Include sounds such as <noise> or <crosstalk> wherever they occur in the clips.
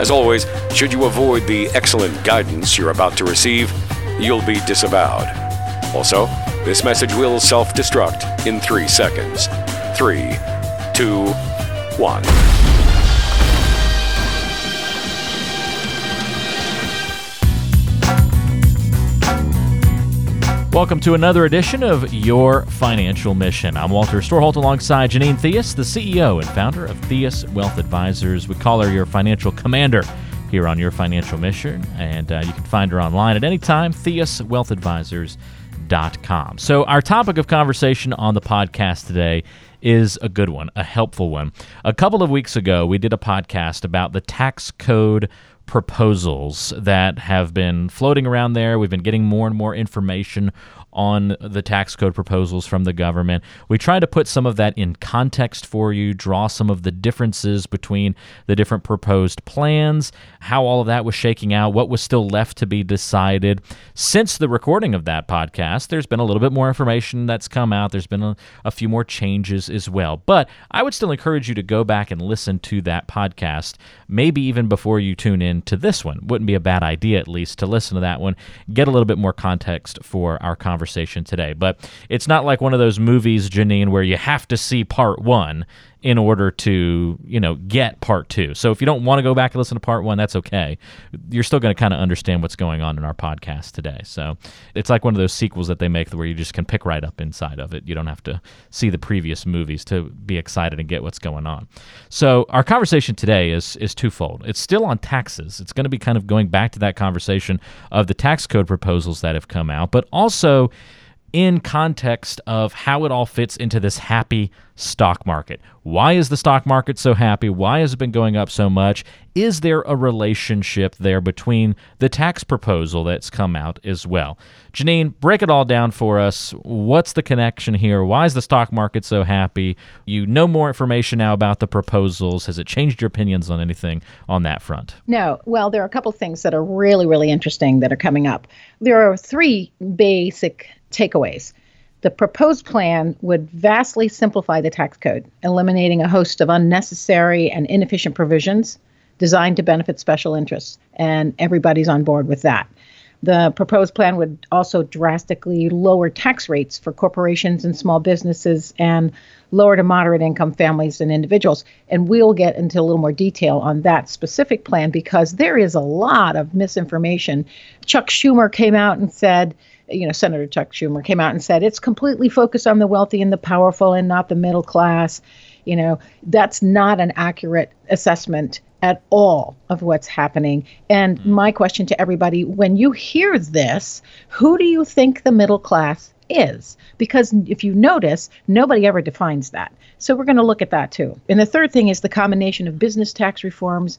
As always, should you avoid the excellent guidance you're about to receive, you'll be disavowed. Also, this message will self destruct in three seconds. Three, two, one. Welcome to another edition of Your Financial Mission. I'm Walter Storholt alongside Janine Theus, the CEO and founder of Theus Wealth Advisors. We call her your financial commander here on Your Financial Mission, and uh, you can find her online at any time, theuswealthadvisors.com. So, our topic of conversation on the podcast today is a good one, a helpful one. A couple of weeks ago, we did a podcast about the tax code proposals that have been floating around there. We've been getting more and more information on the tax code proposals from the government. We try to put some of that in context for you, draw some of the differences between the different proposed plans, how all of that was shaking out, what was still left to be decided. Since the recording of that podcast, there's been a little bit more information that's come out. There's been a, a few more changes as well. But I would still encourage you to go back and listen to that podcast, maybe even before you tune in to this one. Wouldn't be a bad idea, at least, to listen to that one, get a little bit more context for our conversation conversation today. But it's not like one of those movies, Janine, where you have to see part one in order to you know get part two. So if you don't want to go back and listen to part one, that's okay. You're still going to kind of understand what's going on in our podcast today. So it's like one of those sequels that they make where you just can pick right up inside of it. You don't have to see the previous movies to be excited and get what's going on. So our conversation today is is twofold. It's still on taxes. It's going to be kind of going back to that conversation of the tax code proposals that have come out, but also in context of how it all fits into this happy stock market. Why is the stock market so happy? Why has it been going up so much? Is there a relationship there between the tax proposal that's come out as well? Janine, break it all down for us. What's the connection here? Why is the stock market so happy? You know more information now about the proposals. Has it changed your opinions on anything on that front? No. Well, there are a couple things that are really, really interesting that are coming up. There are three basic takeaways. The proposed plan would vastly simplify the tax code, eliminating a host of unnecessary and inefficient provisions designed to benefit special interests, and everybody's on board with that. The proposed plan would also drastically lower tax rates for corporations and small businesses and lower to moderate income families and individuals. And we'll get into a little more detail on that specific plan because there is a lot of misinformation. Chuck Schumer came out and said, you know, Senator Chuck Schumer came out and said it's completely focused on the wealthy and the powerful and not the middle class. You know, that's not an accurate assessment at all of what's happening. And mm-hmm. my question to everybody when you hear this, who do you think the middle class is? Because if you notice, nobody ever defines that. So we're going to look at that too. And the third thing is the combination of business tax reforms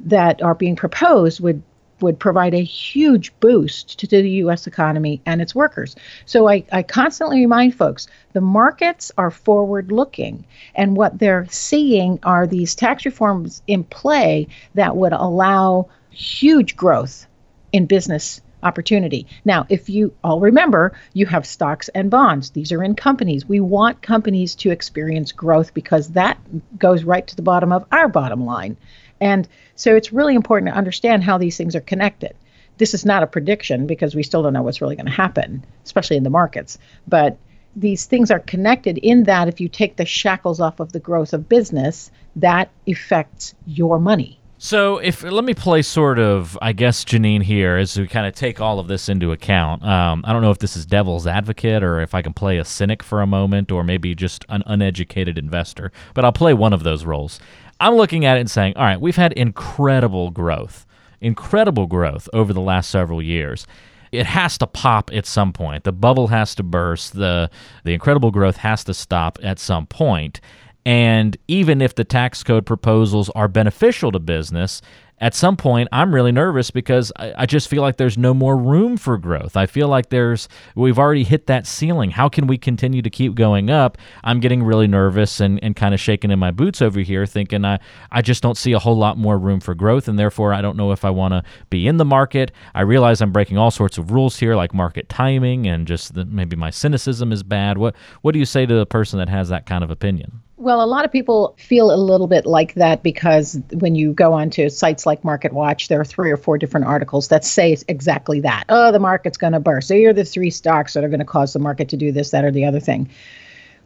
that are being proposed would would provide a huge boost to the U.S. economy and its workers. So I, I constantly remind folks the markets are forward looking, and what they're seeing are these tax reforms in play that would allow huge growth in business opportunity. Now, if you all remember, you have stocks and bonds. These are in companies. We want companies to experience growth because that goes right to the bottom of our bottom line. And so it's really important to understand how these things are connected. This is not a prediction because we still don't know what's really going to happen, especially in the markets. But these things are connected in that if you take the shackles off of the growth of business, that affects your money. So, if let me play sort of, I guess, Janine here as we kind of take all of this into account. Um, I don't know if this is devil's advocate or if I can play a cynic for a moment or maybe just an uneducated investor, but I'll play one of those roles. I'm looking at it and saying, all right, we've had incredible growth, incredible growth over the last several years. It has to pop at some point. The bubble has to burst. The the incredible growth has to stop at some point. And even if the tax code proposals are beneficial to business, at some point I'm really nervous because I, I, just feel like there's no more room for growth. I feel like there's we've already hit that ceiling. How can we continue to keep going up? I'm getting really nervous and, and kind of shaking in my boots over here, thinking I, I just don't see a whole lot more room for growth, and therefore I don't know if I want to be in the market. I realize I'm breaking all sorts of rules here, like market timing, and just the, maybe my cynicism is bad. What what do you say to the person that has that kind of opinion? Well, a lot of people feel a little bit like that because when you go onto sites like Market Watch, there are three or four different articles that say exactly that. Oh, the market's going to burst. So here are the three stocks that are going to cause the market to do this, that, or the other thing.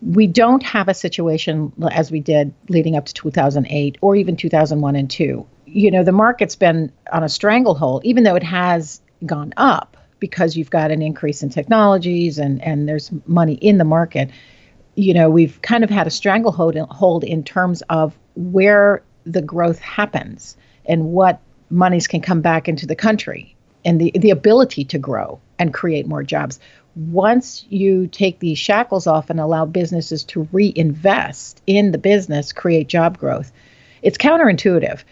We don't have a situation as we did leading up to 2008 or even 2001 and 2. You know, the market's been on a stranglehold, even though it has gone up because you've got an increase in technologies and, and there's money in the market you know, we've kind of had a stranglehold hold in terms of where the growth happens and what monies can come back into the country and the, the ability to grow and create more jobs. Once you take these shackles off and allow businesses to reinvest in the business, create job growth, it's counterintuitive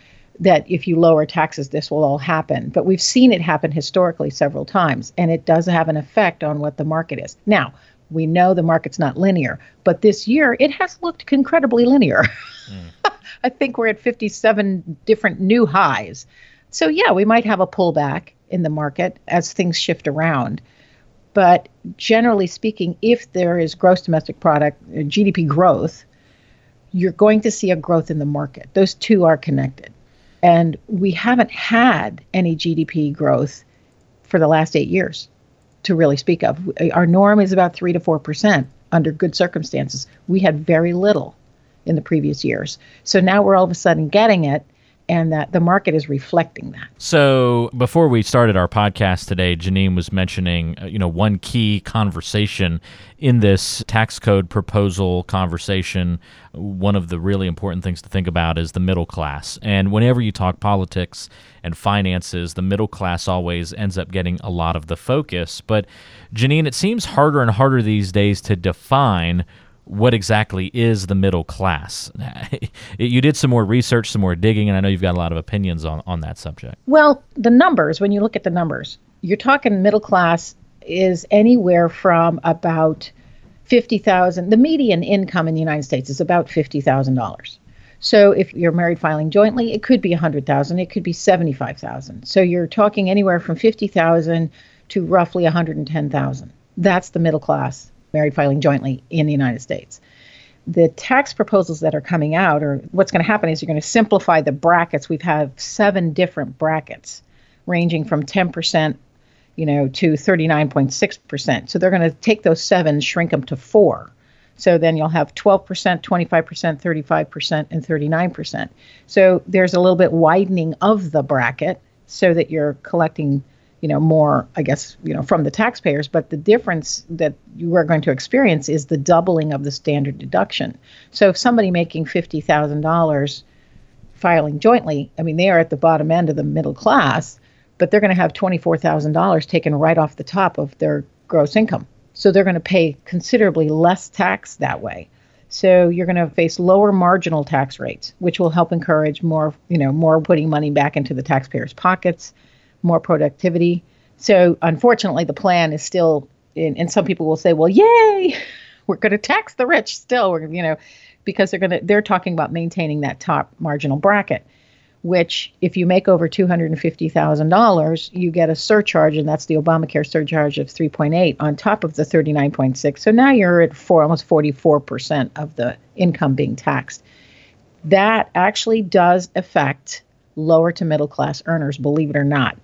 that if you lower taxes, this will all happen. But we've seen it happen historically several times, and it does have an effect on what the market is. Now, we know the market's not linear, but this year it has looked incredibly linear. Mm. <laughs> I think we're at 57 different new highs. So, yeah, we might have a pullback in the market as things shift around. But generally speaking, if there is gross domestic product, uh, GDP growth, you're going to see a growth in the market. Those two are connected. And we haven't had any GDP growth for the last eight years to really speak of. Our norm is about 3 to 4% under good circumstances. We had very little in the previous years. So now we're all of a sudden getting it and that the market is reflecting that. So before we started our podcast today, Janine was mentioning, uh, you know, one key conversation in this tax code proposal conversation. One of the really important things to think about is the middle class. And whenever you talk politics and finances, the middle class always ends up getting a lot of the focus. But Janine, it seems harder and harder these days to define what exactly is the middle class? <laughs> you did some more research, some more digging, and I know you've got a lot of opinions on, on that subject. Well, the numbers, when you look at the numbers, you're talking middle class is anywhere from about 50,000. The median income in the United States is about $50,000. So if you're married filing jointly, it could be 100,000, it could be 75,000. So you're talking anywhere from 50,000 to roughly 110,000. That's the middle class married filing jointly in the United States. The tax proposals that are coming out, or what's going to happen is you're going to simplify the brackets. We've had seven different brackets ranging from 10%, you know, to 39.6%. So they're going to take those seven, shrink them to four. So then you'll have 12%, 25%, 35%, and 39%. So there's a little bit widening of the bracket so that you're collecting you know more i guess you know from the taxpayers but the difference that you are going to experience is the doubling of the standard deduction. So if somebody making $50000 filing jointly i mean they are at the bottom end of the middle class but they're going to have $24000 taken right off the top of their gross income. So they're going to pay considerably less tax that way. So you're going to face lower marginal tax rates which will help encourage more you know more putting money back into the taxpayers pockets more productivity. So unfortunately, the plan is still, and, and some people will say, well, yay, <laughs> we're going to tax the rich still. We're, you know, because they're going to, they're talking about maintaining that top marginal bracket, which if you make over $250,000, you get a surcharge, and that's the Obamacare surcharge of 3.8 on top of the 39.6. So now you're at four, almost 44% of the income being taxed. That actually does affect lower to middle class earners, believe it or not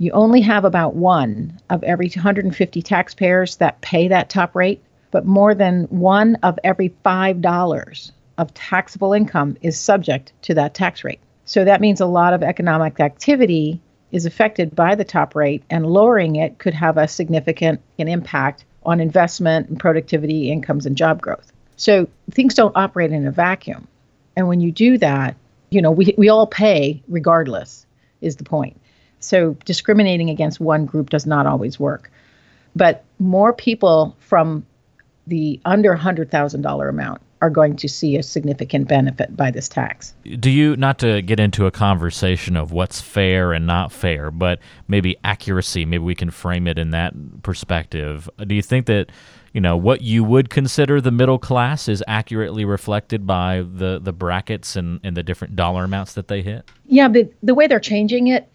you only have about one of every 250 taxpayers that pay that top rate, but more than one of every $5 of taxable income is subject to that tax rate. So that means a lot of economic activity is affected by the top rate, and lowering it could have a significant impact on investment and productivity, incomes, and job growth. So things don't operate in a vacuum. And when you do that, you know, we, we all pay regardless, is the point. So discriminating against one group does not always work. But more people from the under $100,000 amount are going to see a significant benefit by this tax. Do you, not to get into a conversation of what's fair and not fair, but maybe accuracy, maybe we can frame it in that perspective. Do you think that, you know, what you would consider the middle class is accurately reflected by the, the brackets and, and the different dollar amounts that they hit? Yeah, the, the way they're changing it,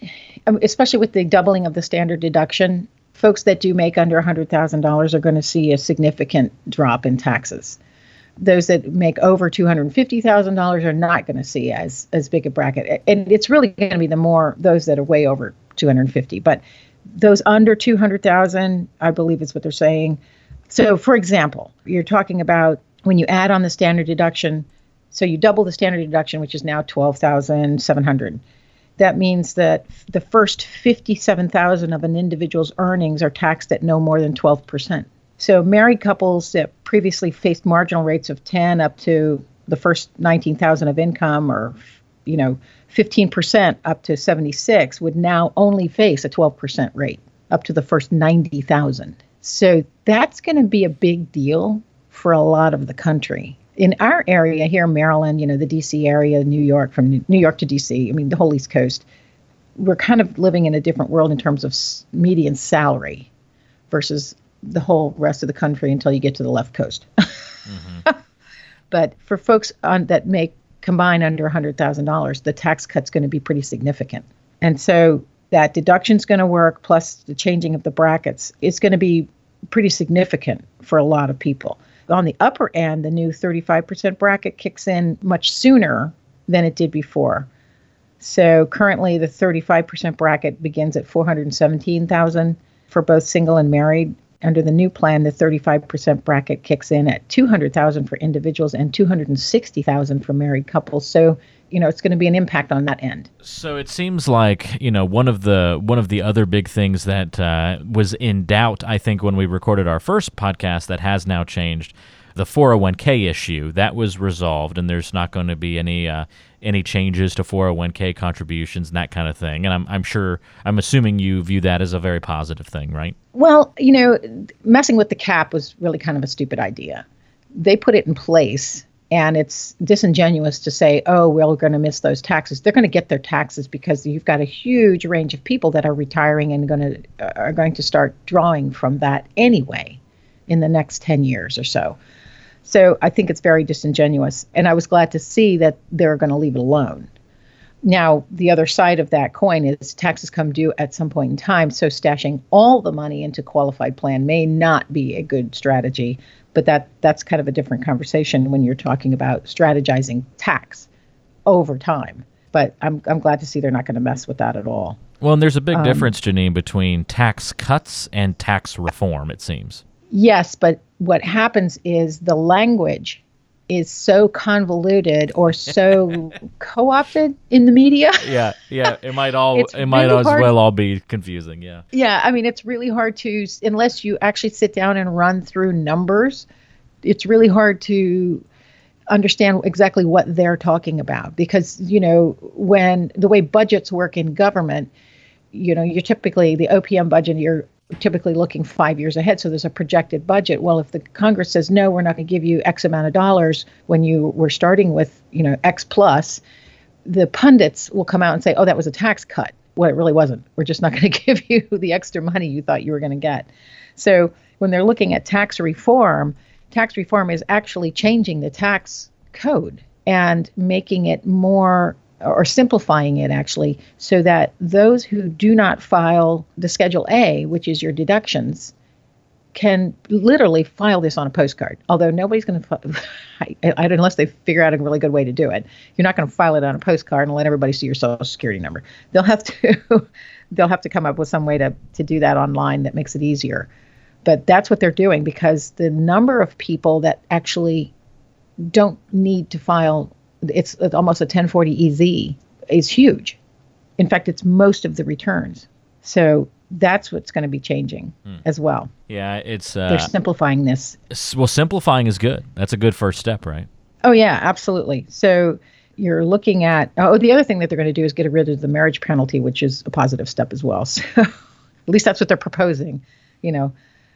um, especially with the doubling of the standard deduction, folks that do make under $100,000 are going to see a significant drop in taxes those that make over $250,000 are not going to see as as big a bracket. And it's really going to be the more those that are way over 250, but those under 200,000, I believe is what they're saying. So for example, you're talking about when you add on the standard deduction, so you double the standard deduction which is now 12,700. That means that the first 57,000 of an individual's earnings are taxed at no more than 12%. So married couples that previously faced marginal rates of 10 up to the first 19,000 of income or you know 15% up to 76 would now only face a 12% rate up to the first 90,000. So that's going to be a big deal for a lot of the country. In our area here, Maryland, you know, the DC area, New York, from New York to DC, I mean, the whole East Coast, we're kind of living in a different world in terms of median salary versus the whole rest of the country until you get to the left coast. <laughs> mm-hmm. But for folks on that make combine under $100,000, the tax cut's going to be pretty significant. And so that deduction's going to work plus the changing of the brackets It's going to be pretty significant for a lot of people. On the upper end, the new 35% bracket kicks in much sooner than it did before. So currently the 35% bracket begins at 417,000 for both single and married under the new plan, the 35% bracket kicks in at 200,000 for individuals and 260,000 for married couples. So, you know, it's going to be an impact on that end. So it seems like you know one of the one of the other big things that uh, was in doubt, I think, when we recorded our first podcast, that has now changed the 401k issue that was resolved and there's not going to be any uh, any changes to 401k contributions and that kind of thing. And I'm, I'm sure i'm assuming you view that as a very positive thing right? Well you know messing with the cap was really kind of a stupid idea. They put it in place and it's disingenuous to say oh we're going to miss those taxes. They're going to get their taxes because you've got a huge range of people that are retiring and going to uh, are going to start drawing from that anyway in the next 10 years or so so I think it's very disingenuous. And I was glad to see that they're going to leave it alone. Now, the other side of that coin is taxes come due at some point in time. So stashing all the money into qualified plan may not be a good strategy. But that that's kind of a different conversation when you're talking about strategizing tax over time. But I'm I'm glad to see they're not going to mess with that at all. Well, and there's a big um, difference, Janine, between tax cuts and tax reform. It seems. Yes, but what happens is the language is so convoluted or so <laughs> co-opted in the media. yeah, yeah, it might <laughs> all it really might as hard. well all be confusing, yeah. Yeah, I mean it's really hard to unless you actually sit down and run through numbers, it's really hard to understand exactly what they're talking about because you know when the way budgets work in government, you know, you're typically the OPM budget you're typically looking five years ahead. So there's a projected budget. Well, if the Congress says no, we're not going to give you X amount of dollars when you were starting with you know X plus, the pundits will come out and say, oh, that was a tax cut. Well, it really wasn't. We're just not going <laughs> to give you the extra money you thought you were going to get. So when they're looking at tax reform, tax reform is actually changing the tax code and making it more or simplifying it actually, so that those who do not file the Schedule A, which is your deductions, can literally file this on a postcard. Although nobody's going <laughs> to, unless they figure out a really good way to do it, you're not going to file it on a postcard and let everybody see your social security number. They'll have to, <laughs> they'll have to come up with some way to to do that online that makes it easier. But that's what they're doing because the number of people that actually don't need to file it's, it's almost a 1040 EZ is huge. In fact, it's most of the returns. So that's what's going to be changing hmm. as well. Yeah, it's uh, they're simplifying this. Well, simplifying is good. That's a good first step, right? Oh yeah, absolutely. So you're looking at oh the other thing that they're going to do is get rid of the marriage penalty, which is a positive step as well. <laughs> So at least that's what they're proposing. You know,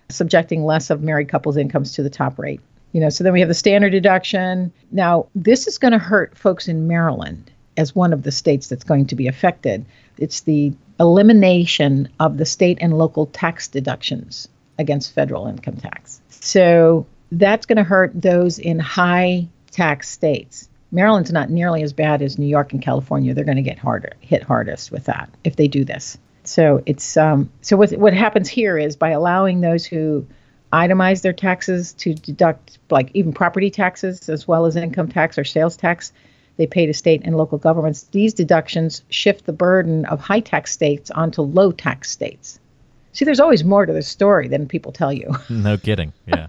subjecting less of married couples' incomes to the top rate. You know, so then we have the standard deduction. Now, this is going to hurt folks in Maryland as one of the states that's going to be affected. It's the elimination of the state and local tax deductions against federal income tax. So that's going to hurt those in high tax states. Maryland's not nearly as bad as New York and California. They're going to get harder, hit hardest with that if they do this. So it's um, so what what happens here is by allowing those who itemize their taxes to deduct like even property taxes as well as income tax or sales tax they pay to state and local governments. These deductions shift the burden of high tax states onto low tax states. See, there's always more to the story than people tell you. <laughs> no kidding. Yeah.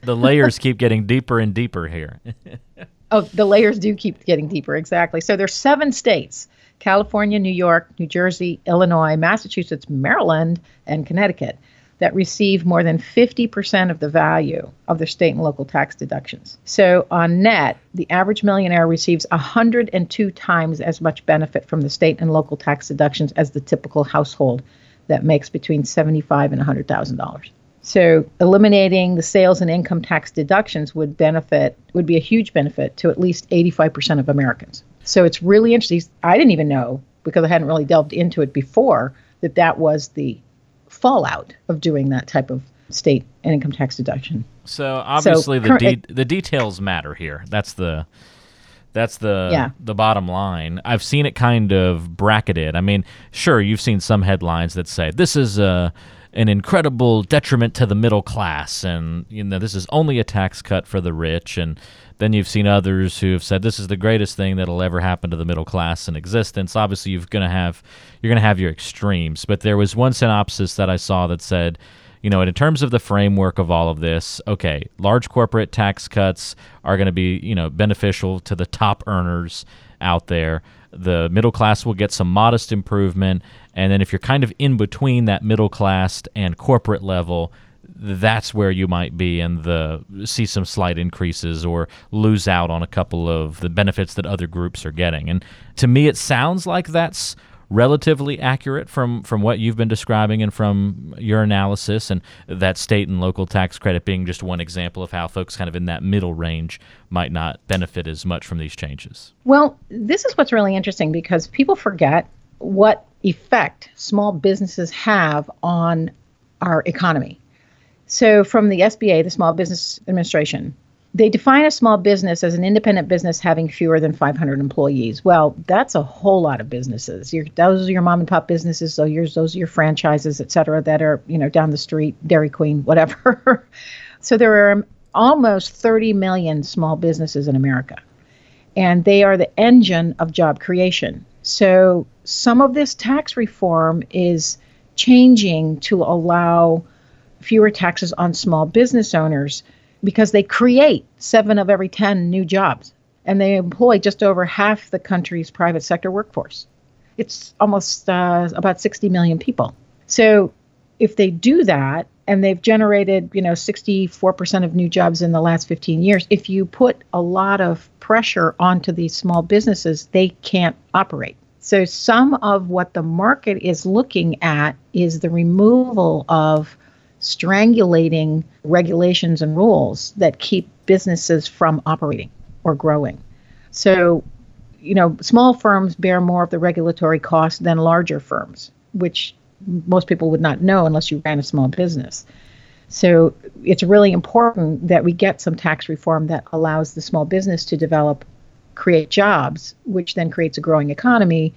the layers keep getting deeper and deeper here. <laughs> oh, the layers do keep getting deeper, exactly. So there's seven states California, New York, New Jersey, Illinois, Massachusetts, Maryland, and Connecticut that receive more than 50% of the value of their state and local tax deductions. So, on net, the average millionaire receives 102 times as much benefit from the state and local tax deductions as the typical household that makes between 75 and $100,000. So, eliminating the sales and income tax deductions would benefit would be a huge benefit to at least 85% of Americans. So, it's really interesting. I didn't even know because I hadn't really delved into it before that that was the fallout of doing that type of state and income tax deduction. So obviously so, the de- the details matter here. That's the that's the yeah. the bottom line. I've seen it kind of bracketed. I mean, sure, you've seen some headlines that say this is a an incredible detriment to the middle class and you know this is only a tax cut for the rich and then you've seen others who have said this is the greatest thing that'll ever happen to the middle class in existence. Obviously, you're going to have you're going to have your extremes, but there was one synopsis that I saw that said, you know, in terms of the framework of all of this, okay, large corporate tax cuts are going to be, you know, beneficial to the top earners out there. The middle class will get some modest improvement, and then if you're kind of in between that middle class and corporate level, that's where you might be and the see some slight increases or lose out on a couple of the benefits that other groups are getting. And to me it sounds like that's relatively accurate from from what you've been describing and from your analysis and that state and local tax credit being just one example of how folks kind of in that middle range might not benefit as much from these changes. Well, this is what's really interesting because people forget what effect small businesses have on our economy. So, from the SBA, the Small Business Administration, they define a small business as an independent business having fewer than 500 employees. Well, that's a whole lot of businesses. Your, those are your mom and pop businesses. So yours, those are your franchises, et cetera, that are you know down the street, Dairy Queen, whatever. <laughs> so there are almost 30 million small businesses in America, and they are the engine of job creation. So some of this tax reform is changing to allow fewer taxes on small business owners because they create seven of every 10 new jobs and they employ just over half the country's private sector workforce. It's almost uh, about 60 million people. So if they do that and they've generated, you know, 64% of new jobs in the last 15 years, if you put a lot of pressure onto these small businesses, they can't operate. So some of what the market is looking at is the removal of strangulating regulations and rules that keep businesses from operating or growing. So, you know, small firms bear more of the regulatory costs than larger firms, which most people would not know unless you ran a small business. So, it's really important that we get some tax reform that allows the small business to develop, create jobs, which then creates a growing economy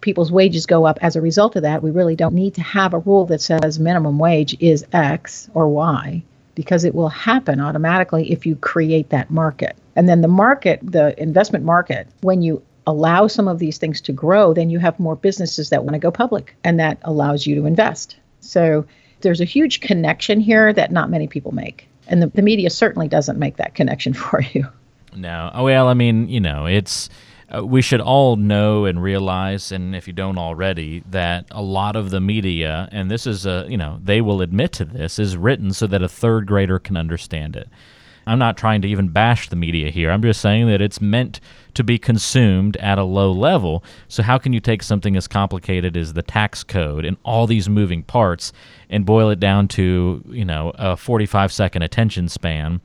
people's wages go up as a result of that. We really don't need to have a rule that says minimum wage is X or Y because it will happen automatically if you create that market. And then the market, the investment market, when you allow some of these things to grow, then you have more businesses that want to go public and that allows you to invest. So there's a huge connection here that not many people make. And the, the media certainly doesn't make that connection <laughs> for you. No. Oh, well, I mean, you know, it's uh, we should all know and realize, and if you don't already, that a lot of the media, and this is a, you know, they will admit to this, is written so that a third grader can understand it. I'm not trying to even bash the media here. I'm just saying that it's meant to be consumed at a low level. So, how can you take something as complicated as the tax code and all these moving parts and boil it down to, you know, a 45 second attention span?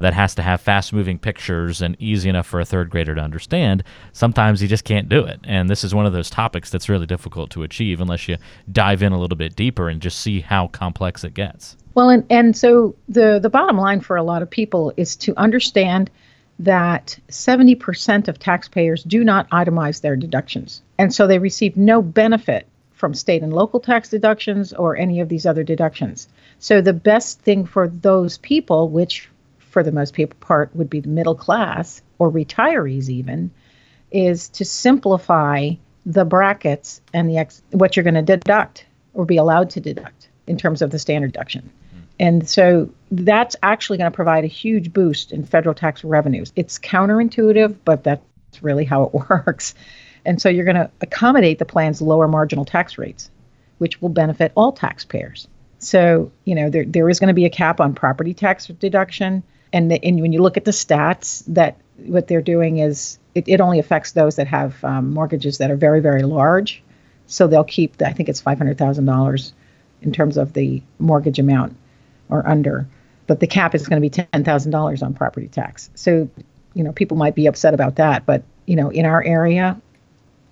That has to have fast moving pictures and easy enough for a third grader to understand, sometimes you just can't do it. And this is one of those topics that's really difficult to achieve unless you dive in a little bit deeper and just see how complex it gets. Well, and, and so the, the bottom line for a lot of people is to understand that 70% of taxpayers do not itemize their deductions. And so they receive no benefit from state and local tax deductions or any of these other deductions. So the best thing for those people, which for the most people part would be the middle class or retirees even, is to simplify the brackets and the ex- what you're going to deduct or be allowed to deduct in terms of the standard deduction. Hmm. And so that's actually going to provide a huge boost in federal tax revenues. It's counterintuitive, but that's really how it <laughs> works. And so you're going to accommodate the plan's lower marginal tax rates, which will benefit all taxpayers. So, you know, there, there is going to be a cap on property tax deduction. And, the, and when you look at the stats, that what they're doing is it, it only affects those that have um, mortgages that are very, very large. So they'll keep, the, I think it's $500,000 in terms of the mortgage amount or under. But the cap is going to be $10,000 on property tax. So, you know, people might be upset about that. But, you know, in our area,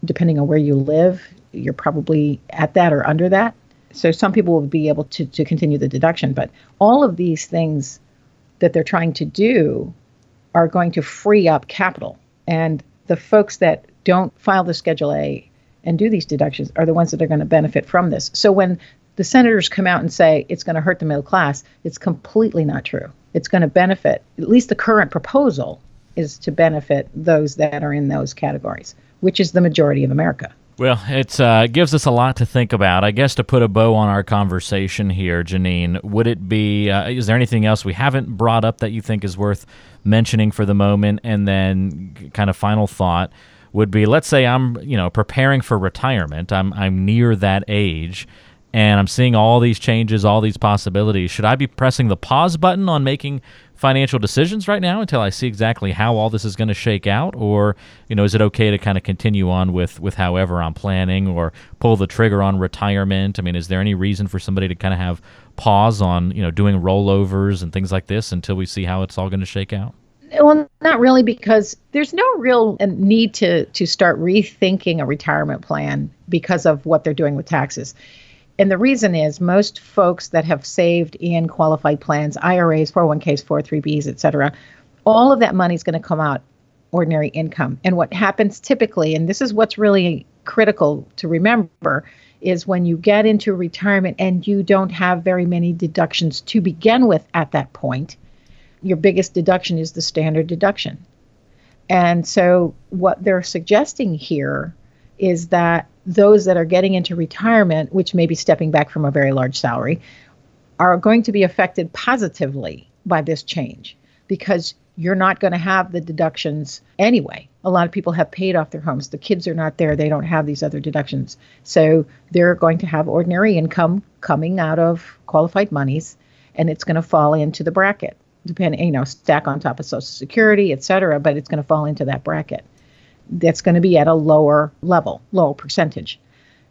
depending on where you live, you're probably at that or under that. So some people will be able to, to continue the deduction. But all of these things that they're trying to do are going to free up capital. And the folks that don't file the Schedule A and do these deductions are the ones that are going to benefit from this. So when the senators come out and say it's going to hurt the middle class, it's completely not true. It's going to benefit, at least the current proposal is to benefit those that are in those categories which is the majority of America. Well, it uh, gives us a lot to think about. I guess to put a bow on our conversation here, Janine, would it be, uh, is there anything else we haven't brought up that you think is worth mentioning for the moment? And then, kind of final thought would be let's say I'm, you know, preparing for retirement, I'm, I'm near that age and I'm seeing all these changes, all these possibilities. Should I be pressing the pause button on making financial decisions right now until I see exactly how all this is going to shake out, or you know, is it okay to kind of continue on with with however I'm planning, or pull the trigger on retirement? I mean, is there any reason for somebody to kind of have pause on you know doing rollovers and things like this until we see how it's all going to shake out? Well, not really, because there's no real uh, need to to start rethinking a retirement plan because of what they're doing with taxes and the reason is most folks that have saved in qualified plans, IRAs, 401ks, 403bs, et cetera, all of that money is going to come out ordinary income. And what happens typically, and this is what's really critical to remember, is when you get into retirement and you don't have very many deductions to begin with at that point, your biggest deduction is the standard deduction. And so, what they're suggesting here is that those that are getting into retirement, which may be stepping back from a very large salary, are going to be affected positively by this change because you're not going to have the deductions anyway. A lot of people have paid off their homes. The kids are not there. They don't have these other deductions. So they're going to have ordinary income coming out of qualified monies and it's going to fall into the bracket depending you know stack on top of social security et cetera but it's going to fall into that bracket that's going to be at a lower level, lower percentage.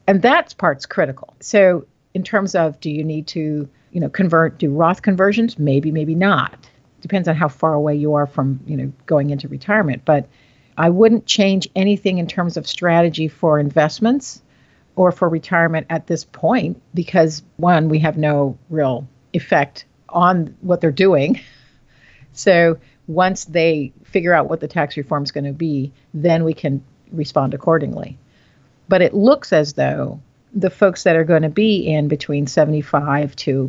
And that part's critical. So in terms of do you need to, you know, convert, do Roth conversions? Maybe, maybe not. Depends on how far away you are from, you know, going into retirement. But I wouldn't change anything in terms of strategy for investments or for retirement at this point because one, we have no real effect on what they're doing. <laughs> So once they figure out what the tax reform is going to be, then we can respond accordingly. But it looks as though the folks that are going to be in between 75 to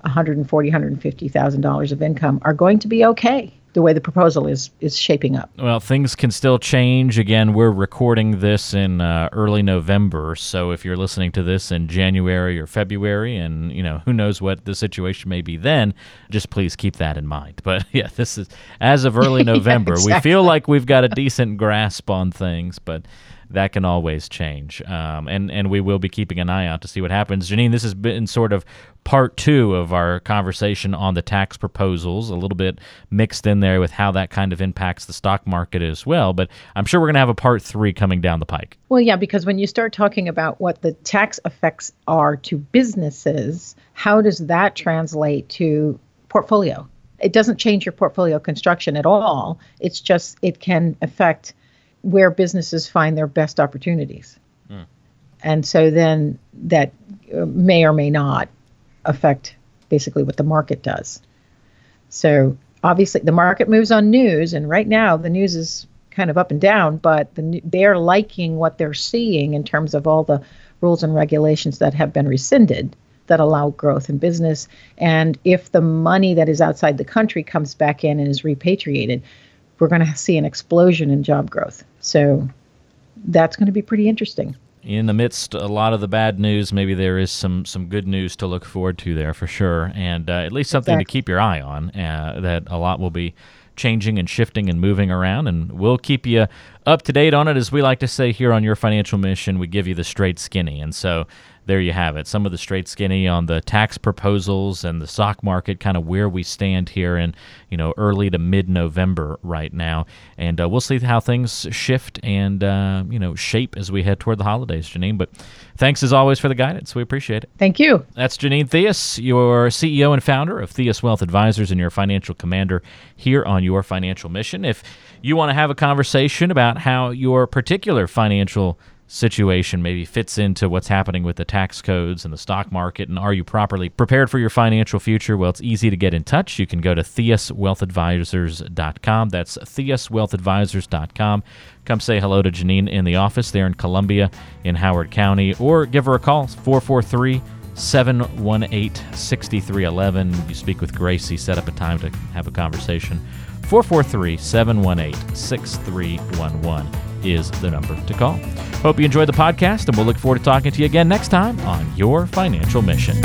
140 150,000 dollars of income are going to be okay the way the proposal is is shaping up. Well, things can still change. Again, we're recording this in uh, early November, so if you're listening to this in January or February, and you know <laughs> who knows what the situation may be then, just please keep that in mind. <laughs> But yeah, this is as of early <laughs> November. yeah, exactly. We feel like we've got a decent grasp on things, but that can always change. Um, and, and we will be keeping an eye out to see what happens. Janine, this has been sort of part two of our conversation on the tax proposals, a little bit mixed in there with how that kind of impacts the stock market as well. But I'm sure we're going to have a part three coming down the pike. Well, yeah, because when you start talking about what the tax effects are to businesses, how does that translate to portfolio? it doesn't change your portfolio construction at all. It's just it can affect where businesses find their best opportunities. Mm. And so then that uh, may or may not affect basically what the market does. So obviously the market moves on news and right now the news is kind of up and down, but the, they're liking what they're seeing in terms of all the rules and regulations that have been rescinded that allow growth in business. And if the money that is outside the country comes back in and is repatriated, we're going to see an explosion in job growth. So that's going to be pretty interesting. In the midst a lot of the bad news, maybe there is some some good news to look forward to there for sure, and uh, at least something exactly. to keep your eye on. Uh, that a lot will be changing and shifting and moving around, and we'll keep you up to date on it. As we like to say here on your financial mission, we give you the straight skinny, and so there you have it. Some of the straight skinny on the tax proposals and the stock market, kind of where we stand here in you know early to mid November right now, and uh, we'll see how things shift and uh, you know shape as we head toward the holidays, Janine. But thanks as always for the guidance. We appreciate it. Thank you. That's Janine Theus, your CEO and founder of Theus Wealth Advisors and your financial commander here on your financial mission. If you want to have a conversation about how your particular financial situation maybe fits into what's happening with the tax codes and the stock market and are you properly prepared for your financial future? Well it's easy to get in touch. You can go to theuswealthadvisors.com that's theuswealthadvisors.com come say hello to janine in the office there in columbia in howard county or give her a call 443 718 6311 you speak with gracie set up a time to have a conversation 443 718 6311 is the number to call. Hope you enjoyed the podcast, and we'll look forward to talking to you again next time on Your Financial Mission.